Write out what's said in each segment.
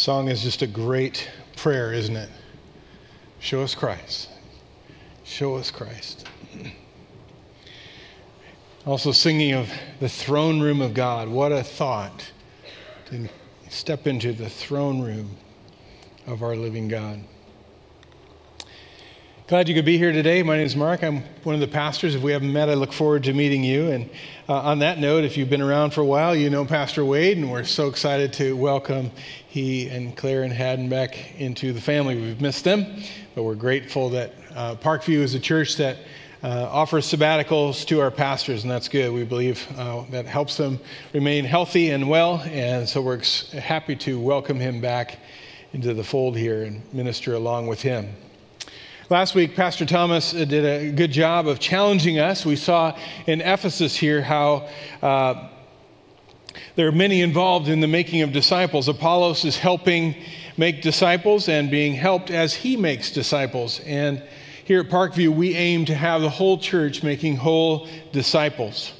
Song is just a great prayer, isn't it? Show us Christ. Show us Christ. Also, singing of the throne room of God. What a thought to step into the throne room of our living God. Glad you could be here today. My name is Mark. I'm one of the pastors. If we haven't met, I look forward to meeting you. And uh, on that note, if you've been around for a while, you know Pastor Wade, and we're so excited to welcome he and Claire and Haddon back into the family. We've missed them, but we're grateful that uh, Parkview is a church that uh, offers sabbaticals to our pastors, and that's good. We believe uh, that helps them remain healthy and well, and so we're ex- happy to welcome him back into the fold here and minister along with him. Last week, Pastor Thomas did a good job of challenging us. We saw in Ephesus here how uh, there are many involved in the making of disciples. Apollos is helping make disciples and being helped as he makes disciples. And here at Parkview, we aim to have the whole church making whole disciples.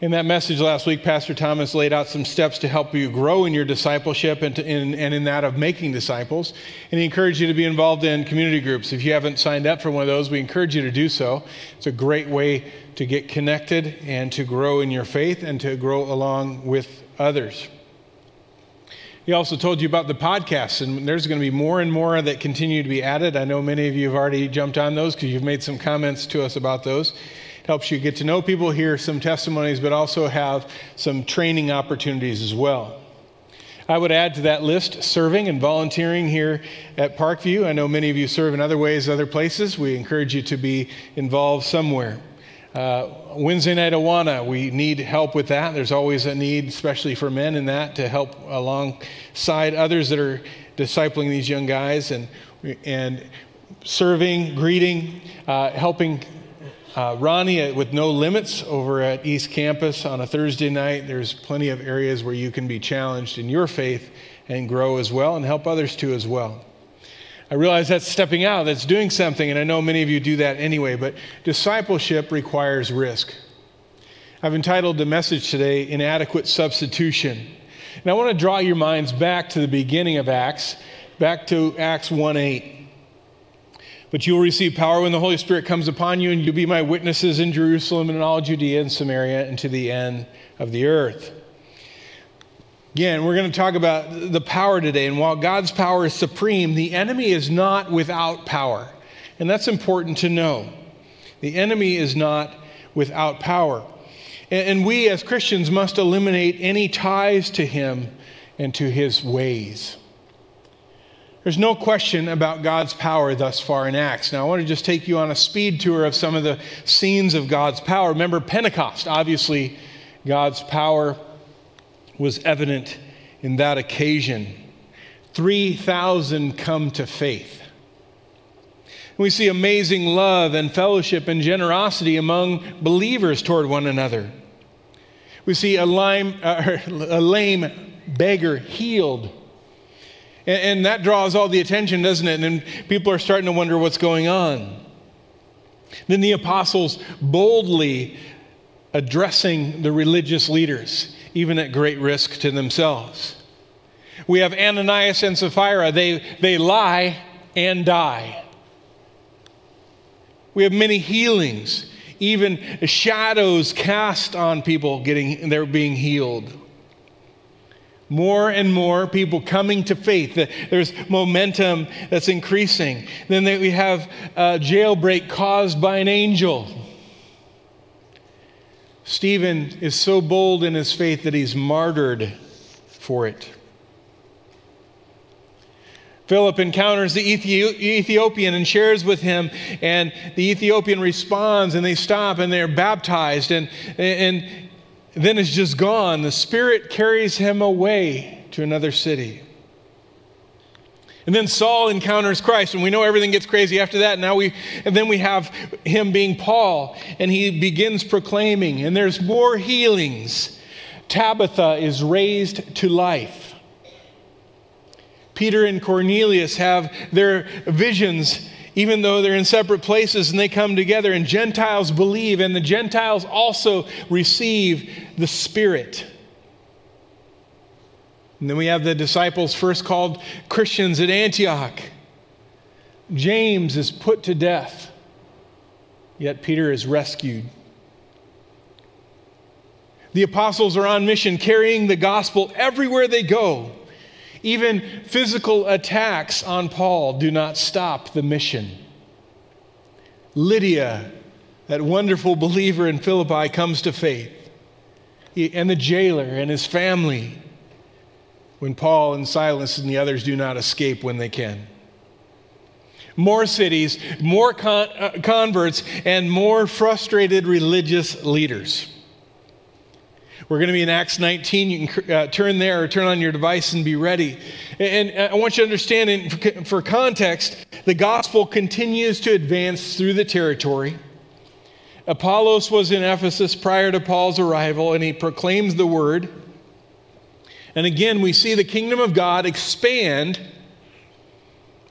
In that message last week, Pastor Thomas laid out some steps to help you grow in your discipleship and, to, in, and in that of making disciples. And he encouraged you to be involved in community groups. If you haven't signed up for one of those, we encourage you to do so. It's a great way to get connected and to grow in your faith and to grow along with others. He also told you about the podcasts, and there's going to be more and more that continue to be added. I know many of you have already jumped on those because you've made some comments to us about those helps you get to know people, hear some testimonies, but also have some training opportunities as well. I would add to that list serving and volunteering here at Parkview. I know many of you serve in other ways, other places. We encourage you to be involved somewhere. Uh, Wednesday night Awana, we need help with that. There's always a need, especially for men, in that to help alongside others that are discipling these young guys and and serving, greeting, uh, helping uh, Ronnie with No Limits over at East Campus on a Thursday night. There's plenty of areas where you can be challenged in your faith and grow as well and help others too as well. I realize that's stepping out, that's doing something, and I know many of you do that anyway, but discipleship requires risk. I've entitled the message today, Inadequate Substitution. And I want to draw your minds back to the beginning of Acts, back to Acts 1 8. But you will receive power when the Holy Spirit comes upon you, and you'll be my witnesses in Jerusalem and in all Judea and Samaria and to the end of the earth. Again, we're going to talk about the power today. And while God's power is supreme, the enemy is not without power. And that's important to know. The enemy is not without power. And we as Christians must eliminate any ties to him and to his ways. There's no question about God's power thus far in Acts. Now, I want to just take you on a speed tour of some of the scenes of God's power. Remember Pentecost. Obviously, God's power was evident in that occasion. 3,000 come to faith. We see amazing love and fellowship and generosity among believers toward one another. We see a lame, uh, a lame beggar healed and, and that draws all the attention, doesn't it? And people are starting to wonder what's going on. Then the apostles boldly addressing the religious leaders, even at great risk to themselves. We have Ananias and Sapphira, they, they lie and die. We have many healings, even shadows cast on people getting they're being healed more and more people coming to faith. There's momentum that's increasing. Then we have a jailbreak caused by an angel. Stephen is so bold in his faith that he's martyred for it. Philip encounters the Ethiopian and shares with him, and the Ethiopian responds, and they stop and they're baptized. And, and then is just gone. The Spirit carries him away to another city. And then Saul encounters Christ, and we know everything gets crazy after that. Now we, and then we have him being Paul, and he begins proclaiming, and there's more healings. Tabitha is raised to life. Peter and Cornelius have their visions even though they're in separate places and they come together, and Gentiles believe, and the Gentiles also receive the Spirit. And then we have the disciples first called Christians at Antioch. James is put to death, yet Peter is rescued. The apostles are on mission, carrying the gospel everywhere they go. Even physical attacks on Paul do not stop the mission. Lydia, that wonderful believer in Philippi, comes to faith. And the jailer and his family, when Paul and Silas and the others do not escape when they can. More cities, more con- uh, converts, and more frustrated religious leaders. We're going to be in Acts 19. You can uh, turn there or turn on your device and be ready. And, and I want you to understand, in, for context, the gospel continues to advance through the territory. Apollos was in Ephesus prior to Paul's arrival, and he proclaims the word. And again, we see the kingdom of God expand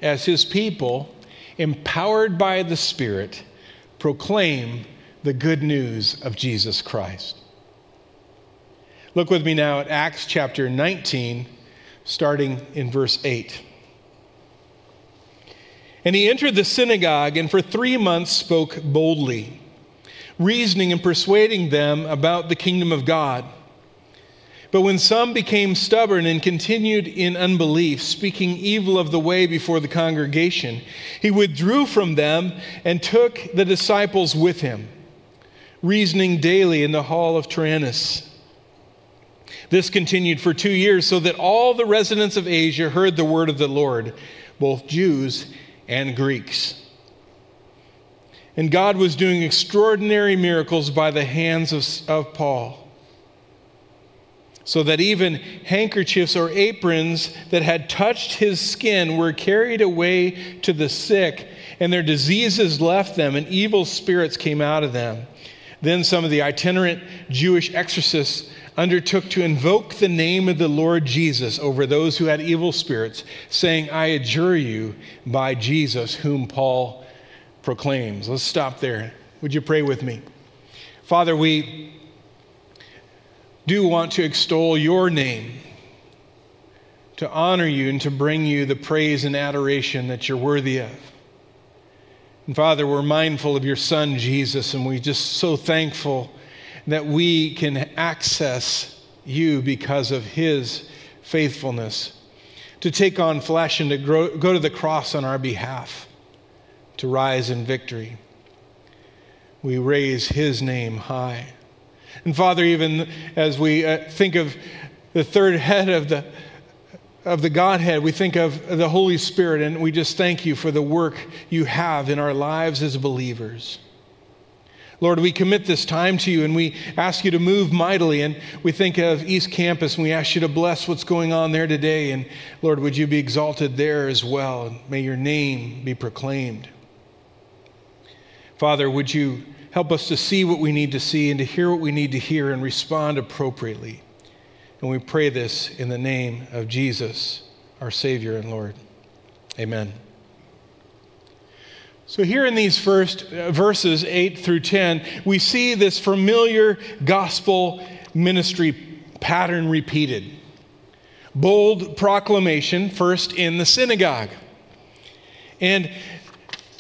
as his people, empowered by the Spirit, proclaim the good news of Jesus Christ. Look with me now at Acts chapter 19, starting in verse 8. And he entered the synagogue and for three months spoke boldly, reasoning and persuading them about the kingdom of God. But when some became stubborn and continued in unbelief, speaking evil of the way before the congregation, he withdrew from them and took the disciples with him, reasoning daily in the hall of Tyrannus. This continued for two years, so that all the residents of Asia heard the word of the Lord, both Jews and Greeks. And God was doing extraordinary miracles by the hands of, of Paul so that even handkerchiefs or aprons that had touched his skin were carried away to the sick, and their diseases left them, and evil spirits came out of them. Then some of the itinerant Jewish exorcists undertook to invoke the name of the Lord Jesus over those who had evil spirits, saying, I adjure you by Jesus, whom Paul proclaims. Let's stop there. Would you pray with me? Father, we do want to extol your name, to honor you, and to bring you the praise and adoration that you're worthy of. And Father, we're mindful of your Son, Jesus, and we're just so thankful that we can access you because of his faithfulness, to take on flesh and to grow, go to the cross on our behalf, to rise in victory. We raise his name high. And Father, even as we uh, think of the third head of the of the Godhead, we think of the Holy Spirit, and we just thank you for the work you have in our lives as believers. Lord, we commit this time to you and we ask you to move mightily. And we think of East Campus and we ask you to bless what's going on there today. And Lord, would you be exalted there as well? And may your name be proclaimed. Father, would you help us to see what we need to see and to hear what we need to hear and respond appropriately? And we pray this in the name of Jesus, our Savior and Lord. Amen. So, here in these first uh, verses, 8 through 10, we see this familiar gospel ministry pattern repeated. Bold proclamation, first in the synagogue. And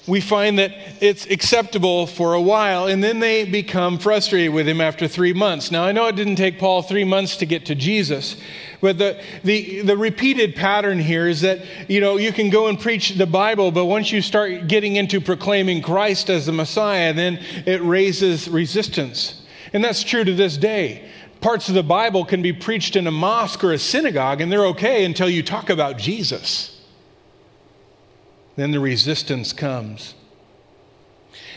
we find that it's acceptable for a while, and then they become frustrated with him after three months. Now, I know it didn't take Paul three months to get to Jesus, but the, the, the repeated pattern here is that, you know, you can go and preach the Bible, but once you start getting into proclaiming Christ as the Messiah, then it raises resistance. And that's true to this day. Parts of the Bible can be preached in a mosque or a synagogue, and they're okay until you talk about Jesus then the resistance comes.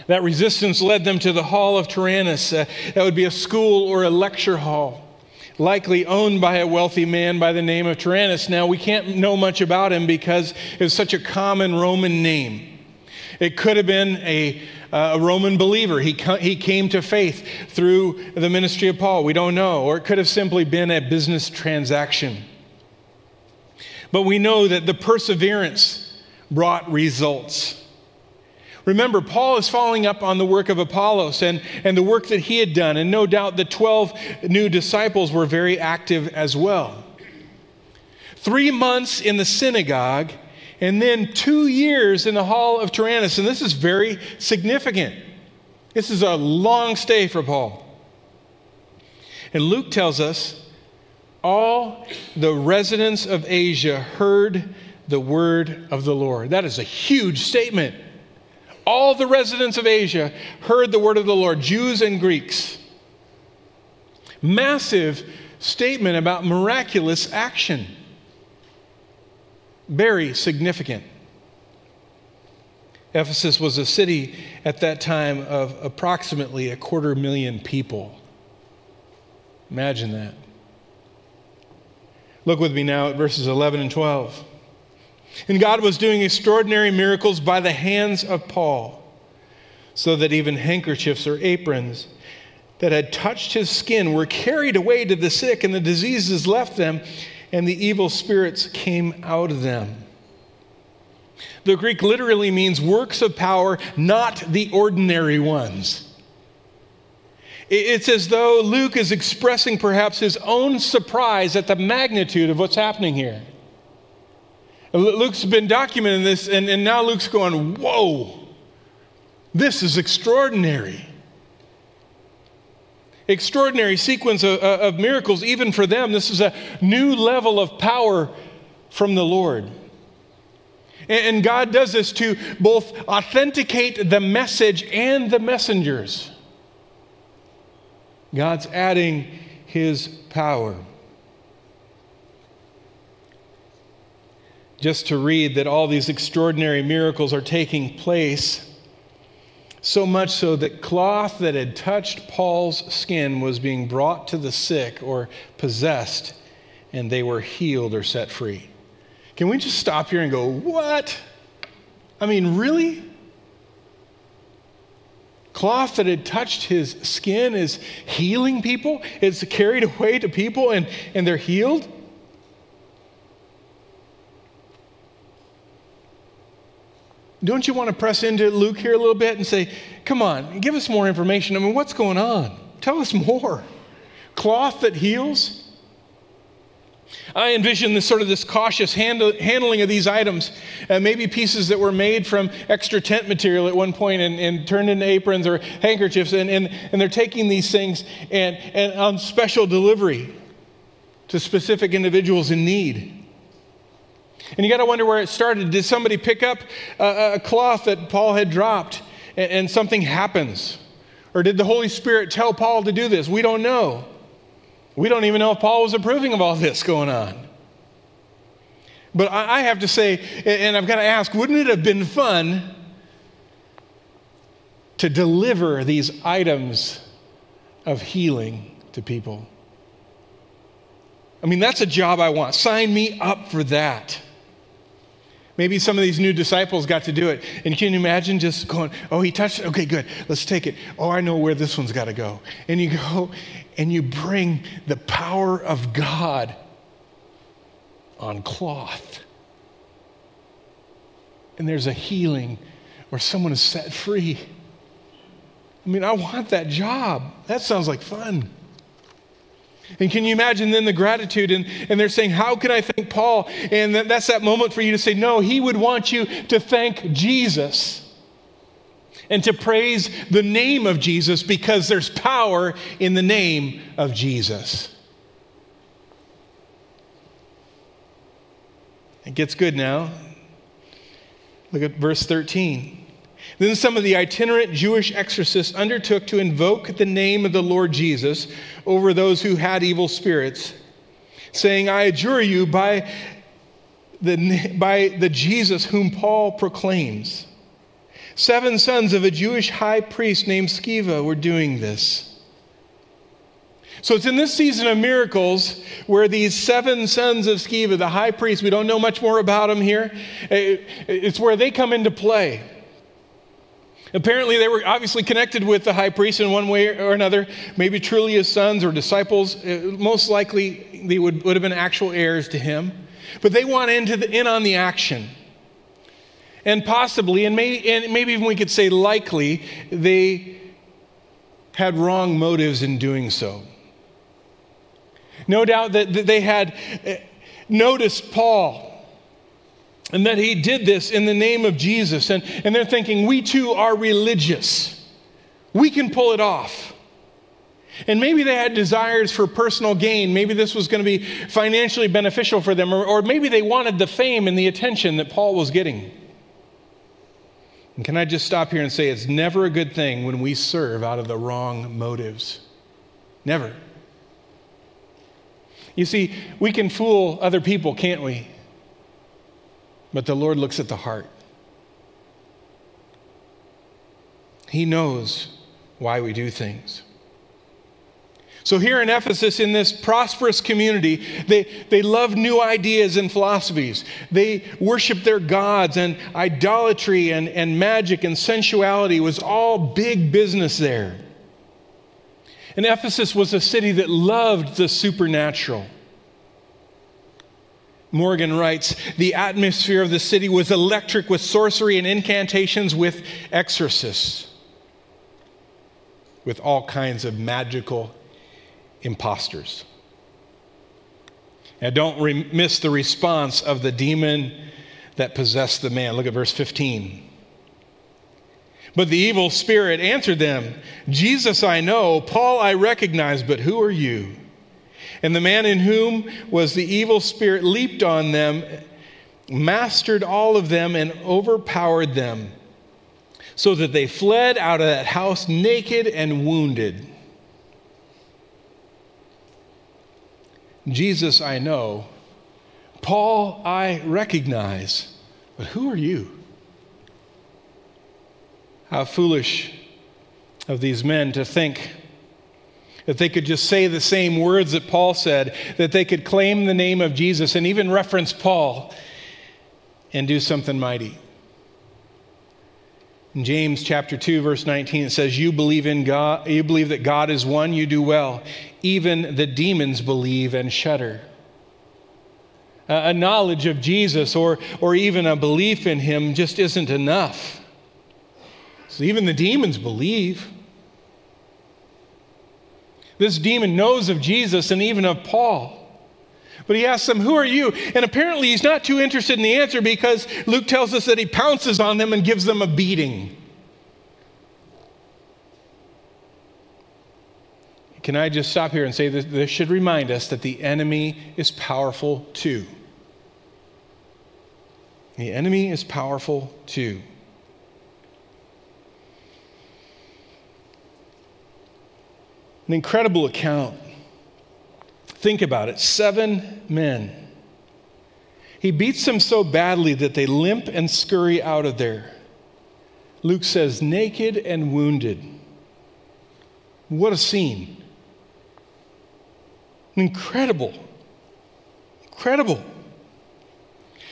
That resistance led them to the Hall of Tyrannus. Uh, that would be a school or a lecture hall, likely owned by a wealthy man by the name of Tyrannus. Now, we can't know much about him because it's such a common Roman name. It could have been a, uh, a Roman believer. He, he came to faith through the ministry of Paul. We don't know. Or it could have simply been a business transaction. But we know that the perseverance brought results. Remember, Paul is following up on the work of Apollos and, and the work that he had done, and no doubt the 12 new disciples were very active as well. three months in the synagogue, and then two years in the hall of Tyrannus. And this is very significant. This is a long stay for Paul. And Luke tells us all the residents of Asia heard the word of the Lord. That is a huge statement. All the residents of Asia heard the word of the Lord, Jews and Greeks. Massive statement about miraculous action. Very significant. Ephesus was a city at that time of approximately a quarter million people. Imagine that. Look with me now at verses 11 and 12. And God was doing extraordinary miracles by the hands of Paul, so that even handkerchiefs or aprons that had touched his skin were carried away to the sick, and the diseases left them, and the evil spirits came out of them. The Greek literally means works of power, not the ordinary ones. It's as though Luke is expressing perhaps his own surprise at the magnitude of what's happening here. Luke's been documenting this, and, and now Luke's going, Whoa, this is extraordinary. Extraordinary sequence of, of miracles, even for them. This is a new level of power from the Lord. And God does this to both authenticate the message and the messengers. God's adding his power. Just to read that all these extraordinary miracles are taking place, so much so that cloth that had touched Paul's skin was being brought to the sick or possessed, and they were healed or set free. Can we just stop here and go, What? I mean, really? cloth that had touched his skin is healing people. It's carried away to people and, and they're healed. Don't you want to press into Luke here a little bit and say, come on, give us more information? I mean, what's going on? Tell us more. Cloth that heals? I envision this sort of this cautious handling of these items, uh, maybe pieces that were made from extra tent material at one point and, and turned into aprons or handkerchiefs, and, and, and they're taking these things and, and on special delivery to specific individuals in need. And you got to wonder where it started. Did somebody pick up a, a cloth that Paul had dropped and, and something happens? Or did the Holy Spirit tell Paul to do this? We don't know. We don't even know if Paul was approving of all this going on. But I have to say, and I've got to ask, wouldn't it have been fun to deliver these items of healing to people? I mean, that's a job I want. Sign me up for that. Maybe some of these new disciples got to do it. And can you imagine just going, oh, he touched it? Okay, good. Let's take it. Oh, I know where this one's got to go. And you go and you bring the power of God on cloth. And there's a healing where someone is set free. I mean, I want that job. That sounds like fun. And can you imagine then the gratitude? And, and they're saying, How can I thank Paul? And that's that moment for you to say, No, he would want you to thank Jesus and to praise the name of Jesus because there's power in the name of Jesus. It gets good now. Look at verse 13. Then some of the itinerant Jewish exorcists undertook to invoke the name of the Lord Jesus over those who had evil spirits, saying, I adjure you by the, by the Jesus whom Paul proclaims. Seven sons of a Jewish high priest named Sceva were doing this. So it's in this season of miracles where these seven sons of Sceva, the high priest, we don't know much more about them here, eh, it's where they come into play. Apparently, they were obviously connected with the high priest in one way or another, maybe truly his sons or disciples. Eh, most likely, they would, would have been actual heirs to him. But they want into the, in on the action. And possibly, and maybe, and maybe even we could say likely, they had wrong motives in doing so. No doubt that they had noticed Paul and that he did this in the name of Jesus. And, and they're thinking, we too are religious. We can pull it off. And maybe they had desires for personal gain. Maybe this was going to be financially beneficial for them, or, or maybe they wanted the fame and the attention that Paul was getting. And can I just stop here and say it's never a good thing when we serve out of the wrong motives? Never. You see, we can fool other people, can't we? But the Lord looks at the heart. He knows why we do things. So, here in Ephesus, in this prosperous community, they, they love new ideas and philosophies. They worship their gods, and idolatry and, and magic and sensuality was all big business there. And Ephesus was a city that loved the supernatural. Morgan writes The atmosphere of the city was electric with sorcery and incantations with exorcists, with all kinds of magical imposters. Now, don't re- miss the response of the demon that possessed the man. Look at verse 15. But the evil spirit answered them Jesus I know, Paul I recognize, but who are you? And the man in whom was the evil spirit leaped on them, mastered all of them, and overpowered them, so that they fled out of that house naked and wounded. Jesus, I know. Paul, I recognize. But who are you? How foolish of these men to think that they could just say the same words that Paul said, that they could claim the name of Jesus and even reference Paul and do something mighty. In James chapter 2 verse 19 it says you believe in God you believe that God is one you do well even the demons believe and shudder. A knowledge of Jesus or or even a belief in him just isn't enough. So even the demons believe. This demon knows of Jesus and even of Paul. But he asks them, Who are you? And apparently he's not too interested in the answer because Luke tells us that he pounces on them and gives them a beating. Can I just stop here and say that this should remind us that the enemy is powerful too? The enemy is powerful too. An incredible account. Think about it seven men. He beats them so badly that they limp and scurry out of there. Luke says, naked and wounded. What a scene. Incredible. Incredible.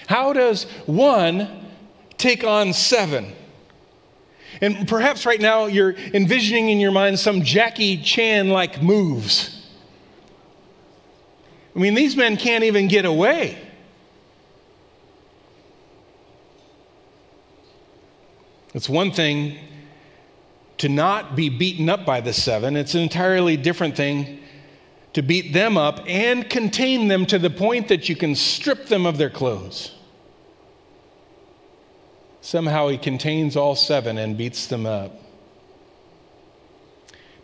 How does one take on seven? And perhaps right now you're envisioning in your mind some Jackie Chan like moves. I mean, these men can't even get away. It's one thing to not be beaten up by the seven, it's an entirely different thing to beat them up and contain them to the point that you can strip them of their clothes. Somehow he contains all seven and beats them up.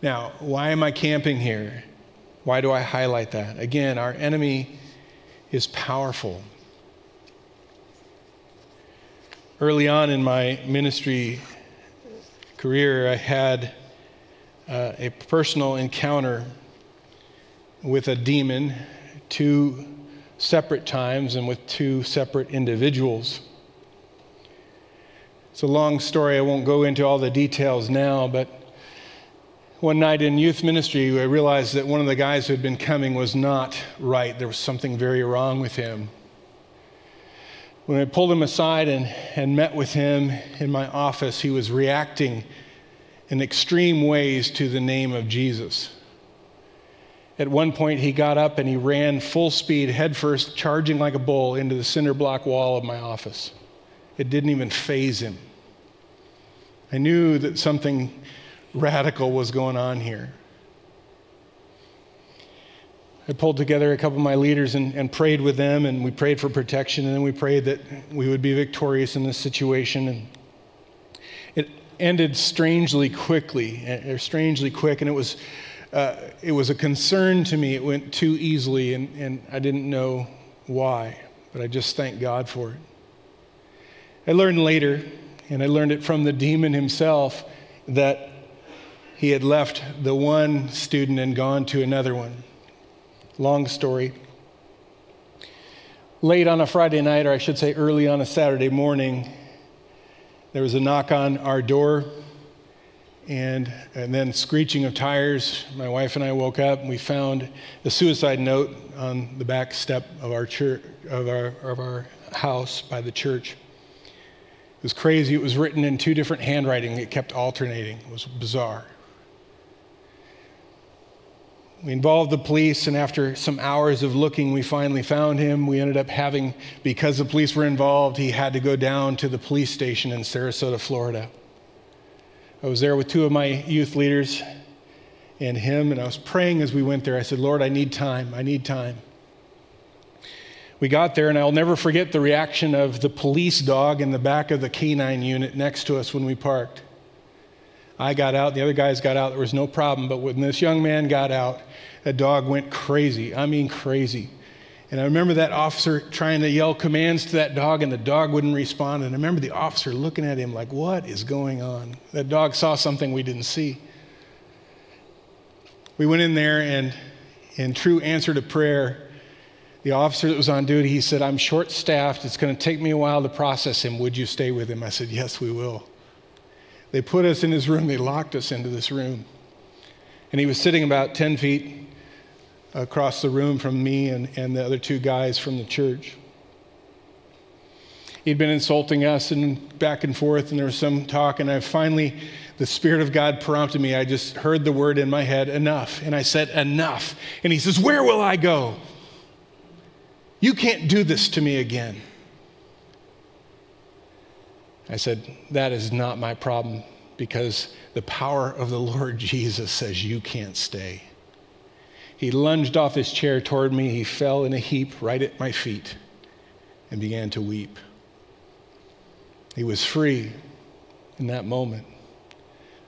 Now, why am I camping here? Why do I highlight that? Again, our enemy is powerful. Early on in my ministry career, I had uh, a personal encounter with a demon two separate times and with two separate individuals. It's a long story. I won't go into all the details now, but one night in youth ministry, I realized that one of the guys who had been coming was not right. There was something very wrong with him. When I pulled him aside and, and met with him in my office, he was reacting in extreme ways to the name of Jesus. At one point, he got up and he ran full speed, headfirst, charging like a bull into the cinder block wall of my office. It didn't even faze him. I knew that something radical was going on here. I pulled together a couple of my leaders and, and, prayed with them, and we prayed for protection, and then we prayed that we would be victorious in this situation. And it ended strangely quickly, eh, or strangely quick, and it was, uh, it was a concern to me. It went too easily, and, and I didn't know why, but I just thank God for it. I learned later, and I learned it from the demon himself, that he had left the one student and gone to another one. Long story. Late on a Friday night, or I should say early on a Saturday morning, there was a knock on our door and, and then screeching of tires. My wife and I woke up and we found a suicide note on the back step of our, church, of our, of our house by the church. It was crazy. It was written in two different handwriting. It kept alternating. It was bizarre. We involved the police, and after some hours of looking, we finally found him. We ended up having, because the police were involved, he had to go down to the police station in Sarasota, Florida. I was there with two of my youth leaders and him, and I was praying as we went there. I said, Lord, I need time. I need time. We got there, and I'll never forget the reaction of the police dog in the back of the canine unit next to us when we parked. I got out, the other guys got out, there was no problem. But when this young man got out, that dog went crazy. I mean, crazy. And I remember that officer trying to yell commands to that dog, and the dog wouldn't respond. And I remember the officer looking at him like, What is going on? That dog saw something we didn't see. We went in there, and in true answer to prayer, the officer that was on duty, he said, I'm short staffed. It's going to take me a while to process him. Would you stay with him? I said, Yes, we will. They put us in his room, they locked us into this room. And he was sitting about 10 feet across the room from me and, and the other two guys from the church. He'd been insulting us and back and forth, and there was some talk, and I finally, the Spirit of God prompted me. I just heard the word in my head, enough. And I said, enough. And he says, Where will I go? You can't do this to me again. I said, That is not my problem because the power of the Lord Jesus says you can't stay. He lunged off his chair toward me. He fell in a heap right at my feet and began to weep. He was free in that moment.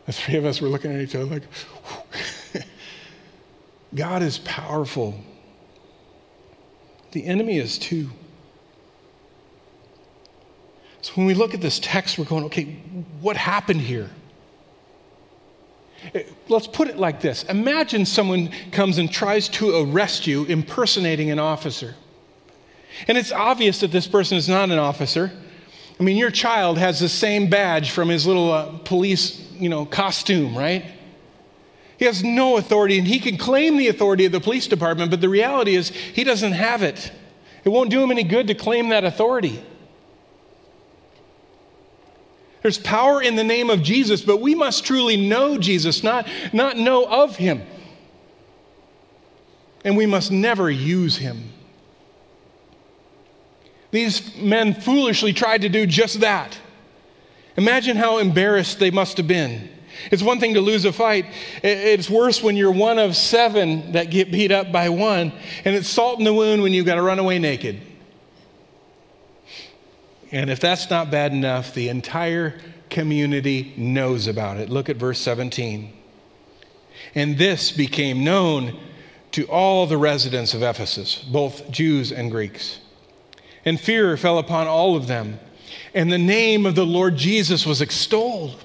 The three of us were looking at each other like, God is powerful. The enemy is too. So when we look at this text, we're going, okay, what happened here? Eh, let's put it like this Imagine someone comes and tries to arrest you impersonating an officer. And it's obvious that this person is not an officer. I mean, your child has the same badge from his little uh, police, you know, costume, right? He has no authority, and he can claim the authority of the police department, but the reality is he doesn't have it. It won't do him any good to claim that authority. There's power in the name of Jesus, but we must truly know Jesus, not, not know of him. And we must never use him. These men foolishly tried to do just that. Imagine how embarrassed they must have been. It's one thing to lose a fight. It's worse when you're one of seven that get beat up by one, and it's salt in the wound when you've got to run away naked. And if that's not bad enough, the entire community knows about it. Look at verse 17. And this became known to all the residents of Ephesus, both Jews and Greeks. And fear fell upon all of them, and the name of the Lord Jesus was extolled.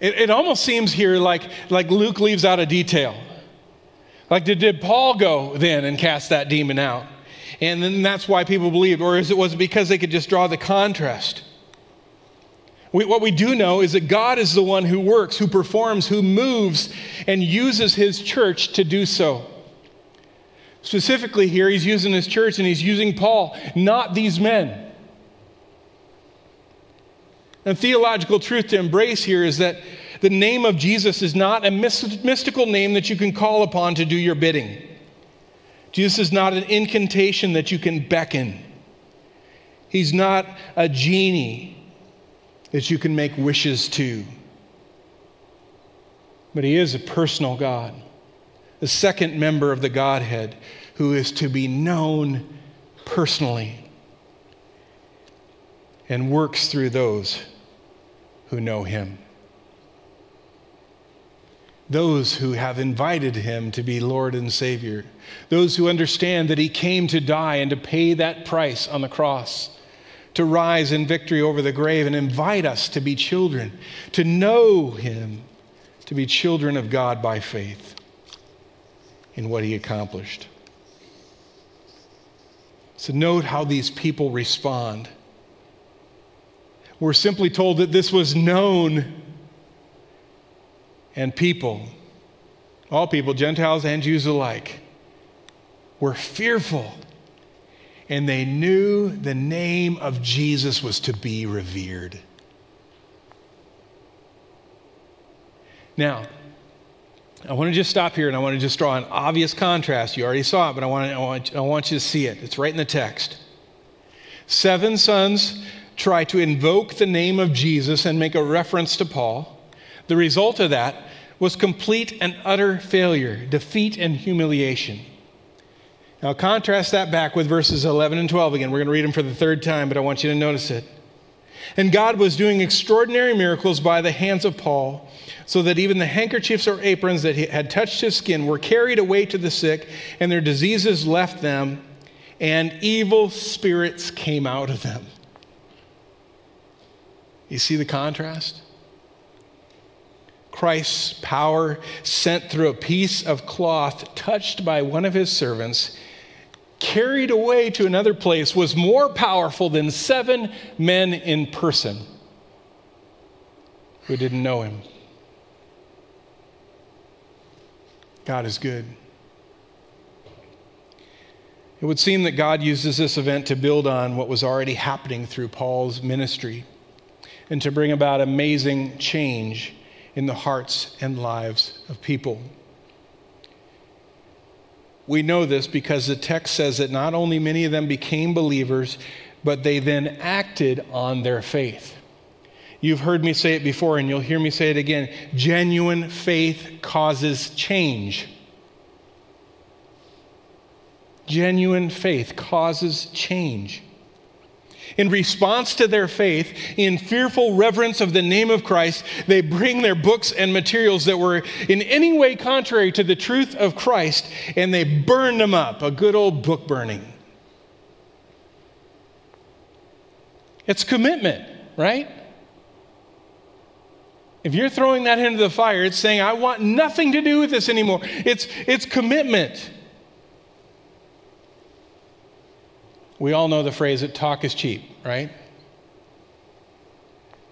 It, it almost seems here like, like Luke leaves out a detail. Like, did, did Paul go then and cast that demon out? And then that's why people believed. Or is it, was it because they could just draw the contrast? We, what we do know is that God is the one who works, who performs, who moves, and uses his church to do so. Specifically, here, he's using his church and he's using Paul, not these men. And theological truth to embrace here is that the name of Jesus is not a mystical name that you can call upon to do your bidding. Jesus is not an incantation that you can beckon. He's not a genie that you can make wishes to. But he is a personal God the second member of the Godhead who is to be known personally and works through those who know him. Those who have invited him to be Lord and Savior. Those who understand that he came to die and to pay that price on the cross, to rise in victory over the grave and invite us to be children, to know him, to be children of God by faith in what he accomplished. So, note how these people respond. We're simply told that this was known, and people, all people, Gentiles and Jews alike, were fearful, and they knew the name of Jesus was to be revered. Now, I want to just stop here and I want to just draw an obvious contrast. You already saw it, but I want, I, want, I want you to see it. It's right in the text. Seven sons try to invoke the name of Jesus and make a reference to Paul. The result of that was complete and utter failure, defeat, and humiliation. Now, contrast that back with verses 11 and 12 again. We're going to read them for the third time, but I want you to notice it. And God was doing extraordinary miracles by the hands of Paul so that even the handkerchiefs or aprons that had touched his skin were carried away to the sick, and their diseases left them, and evil spirits came out of them. You see the contrast? Christ's power sent through a piece of cloth touched by one of his servants, carried away to another place, was more powerful than seven men in person who didn't know him. God is good. It would seem that God uses this event to build on what was already happening through Paul's ministry and to bring about amazing change in the hearts and lives of people. We know this because the text says that not only many of them became believers, but they then acted on their faith. You've heard me say it before, and you'll hear me say it again. Genuine faith causes change. Genuine faith causes change. In response to their faith, in fearful reverence of the name of Christ, they bring their books and materials that were in any way contrary to the truth of Christ and they burn them up. A good old book burning. It's commitment, right? If you're throwing that into the fire, it's saying, I want nothing to do with this anymore. It's, it's commitment. We all know the phrase that talk is cheap, right?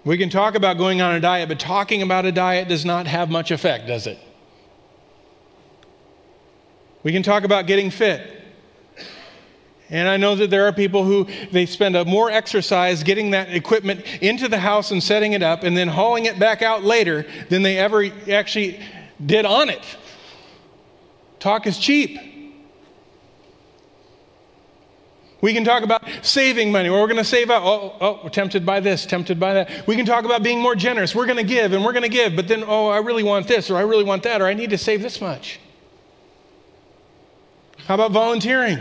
We can talk about going on a diet, but talking about a diet does not have much effect, does it? We can talk about getting fit. And I know that there are people who they spend more exercise getting that equipment into the house and setting it up and then hauling it back out later than they ever actually did on it. Talk is cheap. We can talk about saving money, or we're going to save up. Oh, oh, we're tempted by this, tempted by that. We can talk about being more generous. We're going to give and we're going to give, but then, oh, I really want this, or I really want that, or I need to save this much. How about volunteering?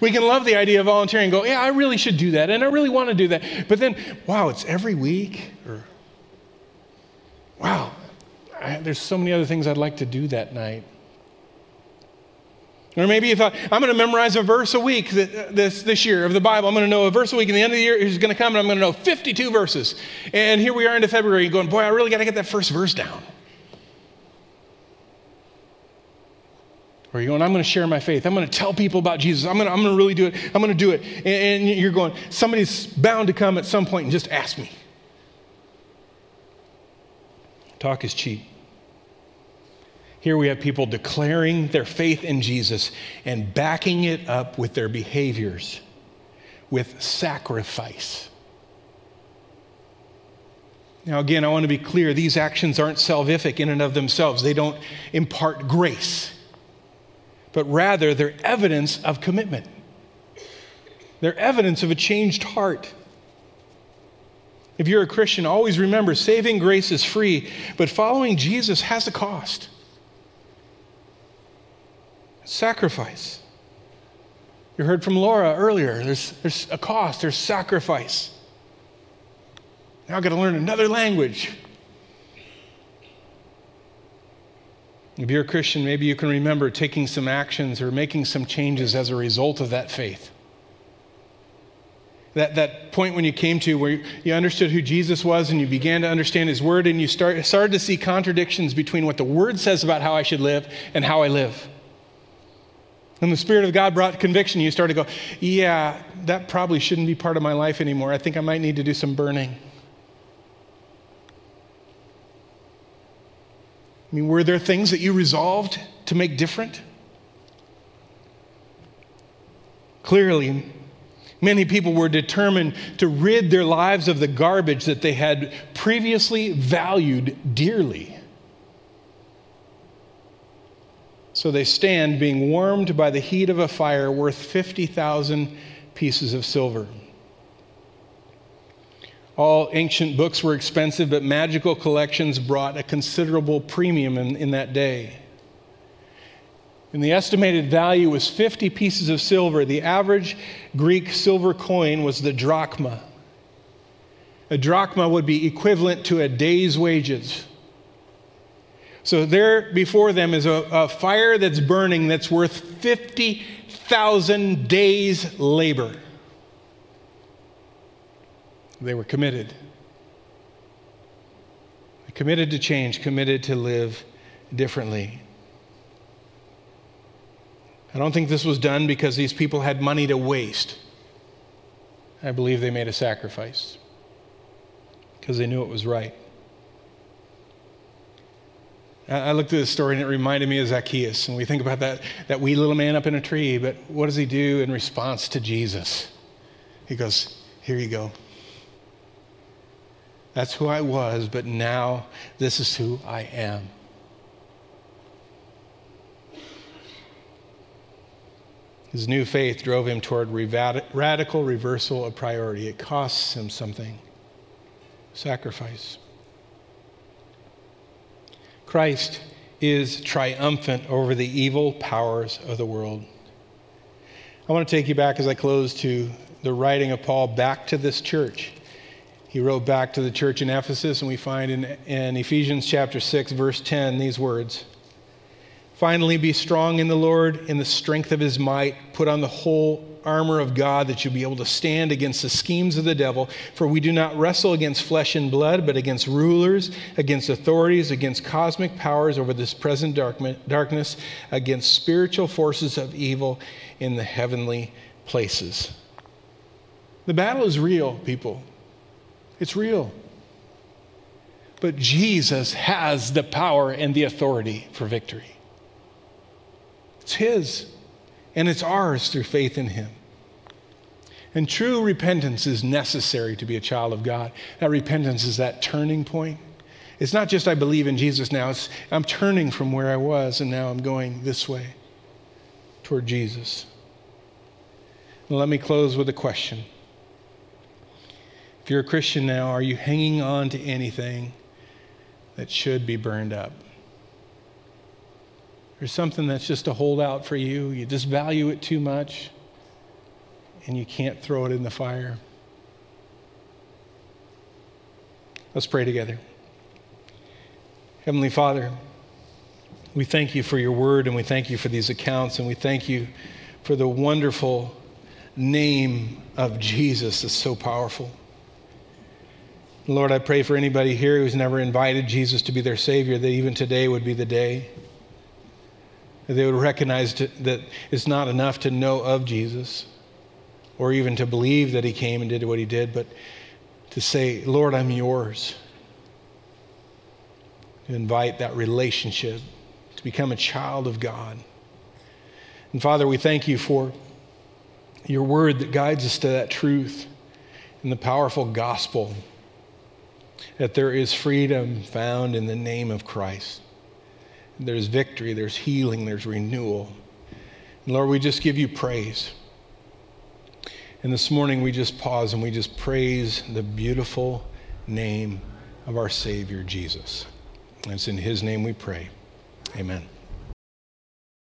We can love the idea of volunteering go, yeah, I really should do that, and I really want to do that. But then, wow, it's every week, or wow, I, there's so many other things I'd like to do that night. Or maybe if I, am going to memorize a verse a week this, this year of the Bible, I'm going to know a verse a week, and the end of the year is going to come, and I'm going to know 52 verses. And here we are into February, going, boy, I really got to get that first verse down. Or you're going, I'm going to share my faith. I'm going to tell people about Jesus. I'm going to, I'm going to really do it. I'm going to do it. And, and you're going, somebody's bound to come at some point and just ask me. Talk is cheap. Here we have people declaring their faith in Jesus and backing it up with their behaviors, with sacrifice. Now, again, I want to be clear these actions aren't salvific in and of themselves, they don't impart grace, but rather they're evidence of commitment. They're evidence of a changed heart. If you're a Christian, always remember saving grace is free, but following Jesus has a cost sacrifice. You heard from Laura earlier there's, there's a cost, there's sacrifice. Now I've got to learn another language. If you're a Christian, maybe you can remember taking some actions or making some changes as a result of that faith. That, that point when you came to where you understood who Jesus was and you began to understand his word and you start, started to see contradictions between what the word says about how I should live and how I live. And the Spirit of God brought conviction. You started to go, yeah, that probably shouldn't be part of my life anymore. I think I might need to do some burning. I mean, were there things that you resolved to make different? Clearly, many people were determined to rid their lives of the garbage that they had previously valued dearly. So they stand being warmed by the heat of a fire worth 50,000 pieces of silver. All ancient books were expensive, but magical collections brought a considerable premium in, in that day. And the estimated value was 50 pieces of silver. The average Greek silver coin was the drachma. A drachma would be equivalent to a day's wages. So there before them is a, a fire that's burning that's worth 50,000 days' labor. They were committed. Committed to change, committed to live differently. I don't think this was done because these people had money to waste. I believe they made a sacrifice because they knew it was right. I looked at this story and it reminded me of Zacchaeus. And we think about that, that wee little man up in a tree, but what does he do in response to Jesus? He goes, Here you go. That's who I was, but now this is who I am. His new faith drove him toward radical reversal of priority. It costs him something sacrifice. Christ is triumphant over the evil powers of the world. I want to take you back as I close to the writing of Paul back to this church. He wrote back to the church in Ephesus, and we find in, in Ephesians chapter 6, verse 10, these words Finally, be strong in the Lord, in the strength of his might. Put on the whole armor of God that you'll be able to stand against the schemes of the devil. For we do not wrestle against flesh and blood, but against rulers, against authorities, against cosmic powers over this present darkness, against spiritual forces of evil in the heavenly places. The battle is real, people. It's real. But Jesus has the power and the authority for victory. It's His, and it's ours through faith in Him. And true repentance is necessary to be a child of God. That repentance is that turning point. It's not just I believe in Jesus now, it's I'm turning from where I was and now I'm going this way toward Jesus. And let me close with a question. If you're a Christian now, are you hanging on to anything that should be burned up? There's something that's just a holdout for you. You just value it too much and you can't throw it in the fire. Let's pray together. Heavenly Father, we thank you for your word and we thank you for these accounts and we thank you for the wonderful name of Jesus that's so powerful. Lord, I pray for anybody here who's never invited Jesus to be their Savior that even today would be the day they would recognize that it's not enough to know of Jesus or even to believe that he came and did what he did, but to say, Lord, I'm yours. To invite that relationship to become a child of God. And Father, we thank you for your word that guides us to that truth and the powerful gospel that there is freedom found in the name of Christ. There's victory, there's healing, there's renewal. And Lord, we just give you praise. And this morning we just pause and we just praise the beautiful name of our Savior, Jesus. And it's in His name we pray. Amen.